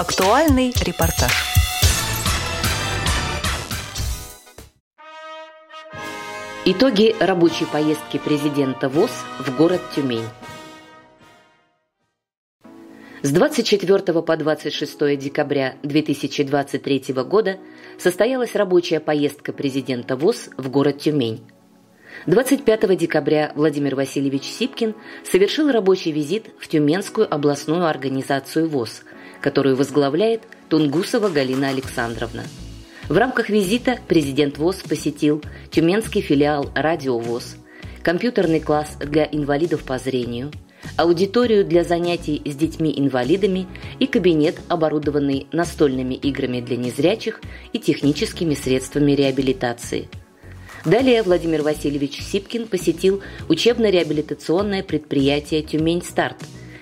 Актуальный репортаж. Итоги рабочей поездки президента ВОЗ в город Тюмень. С 24 по 26 декабря 2023 года состоялась рабочая поездка президента ВОЗ в город Тюмень. 25 декабря Владимир Васильевич Сипкин совершил рабочий визит в Тюменскую областную организацию ВОЗ, которую возглавляет Тунгусова Галина Александровна. В рамках визита президент ВОЗ посетил Тюменский филиал «Радио ВОЗ», компьютерный класс для инвалидов по зрению – аудиторию для занятий с детьми-инвалидами и кабинет, оборудованный настольными играми для незрячих и техническими средствами реабилитации. Далее Владимир Васильевич Сипкин посетил учебно-реабилитационное предприятие «Тюмень-Старт»,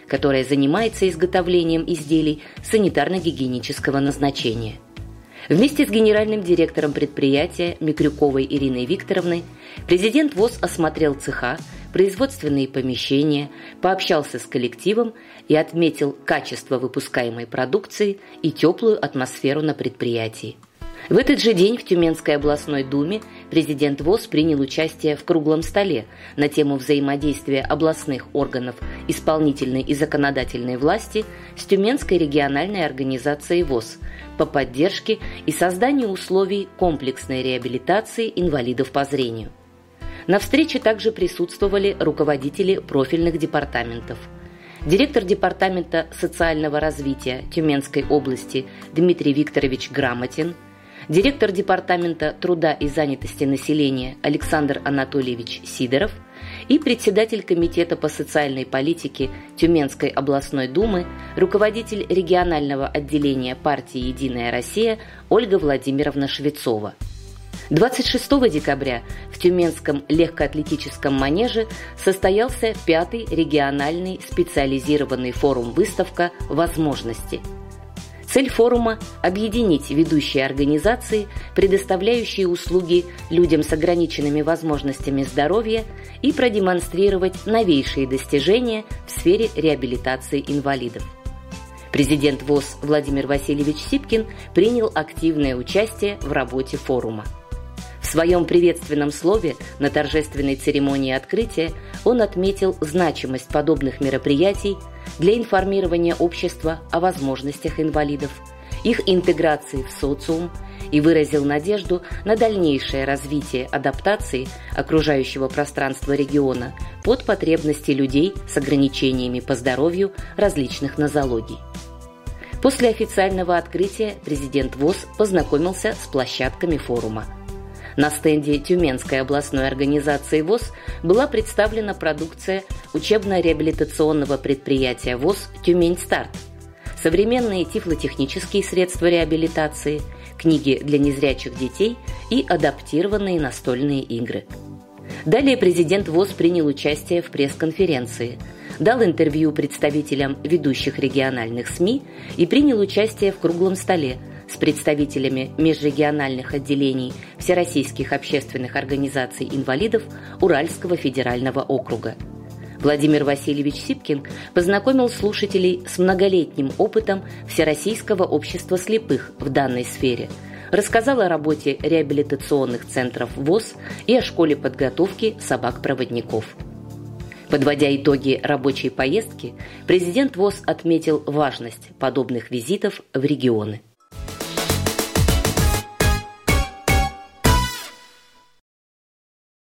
которое занимается изготовлением изделий санитарно-гигиенического назначения. Вместе с генеральным директором предприятия Микрюковой Ириной Викторовной президент ВОЗ осмотрел цеха, производственные помещения, пообщался с коллективом и отметил качество выпускаемой продукции и теплую атмосферу на предприятии. В этот же день в Тюменской областной думе президент ВОЗ принял участие в круглом столе на тему взаимодействия областных органов исполнительной и законодательной власти с Тюменской региональной организацией ВОЗ по поддержке и созданию условий комплексной реабилитации инвалидов по зрению. На встрече также присутствовали руководители профильных департаментов. Директор Департамента социального развития Тюменской области Дмитрий Викторович Грамотин, директор Департамента труда и занятости населения Александр Анатольевич Сидоров и председатель Комитета по социальной политике Тюменской областной думы, руководитель регионального отделения партии «Единая Россия» Ольга Владимировна Швецова. 26 декабря в Тюменском легкоатлетическом манеже состоялся пятый региональный специализированный форум-выставка «Возможности». Цель форума – объединить ведущие организации, предоставляющие услуги людям с ограниченными возможностями здоровья и продемонстрировать новейшие достижения в сфере реабилитации инвалидов. Президент ВОЗ Владимир Васильевич Сипкин принял активное участие в работе форума. Своем приветственном слове на торжественной церемонии открытия он отметил значимость подобных мероприятий для информирования общества о возможностях инвалидов, их интеграции в социум и выразил надежду на дальнейшее развитие адаптации окружающего пространства региона под потребности людей с ограничениями по здоровью различных нозологий. После официального открытия президент ВОЗ познакомился с площадками форума – на стенде Тюменской областной организации ВОЗ была представлена продукция учебно-реабилитационного предприятия ВОЗ «Тюмень-Старт», современные тифлотехнические средства реабилитации, книги для незрячих детей и адаптированные настольные игры. Далее президент ВОЗ принял участие в пресс-конференции, дал интервью представителям ведущих региональных СМИ и принял участие в круглом столе – с представителями межрегиональных отделений Всероссийских общественных организаций инвалидов Уральского федерального округа. Владимир Васильевич Сипкин познакомил слушателей с многолетним опытом Всероссийского общества слепых в данной сфере, рассказал о работе реабилитационных центров ВОЗ и о школе подготовки собак-проводников. Подводя итоги рабочей поездки, президент ВОЗ отметил важность подобных визитов в регионы.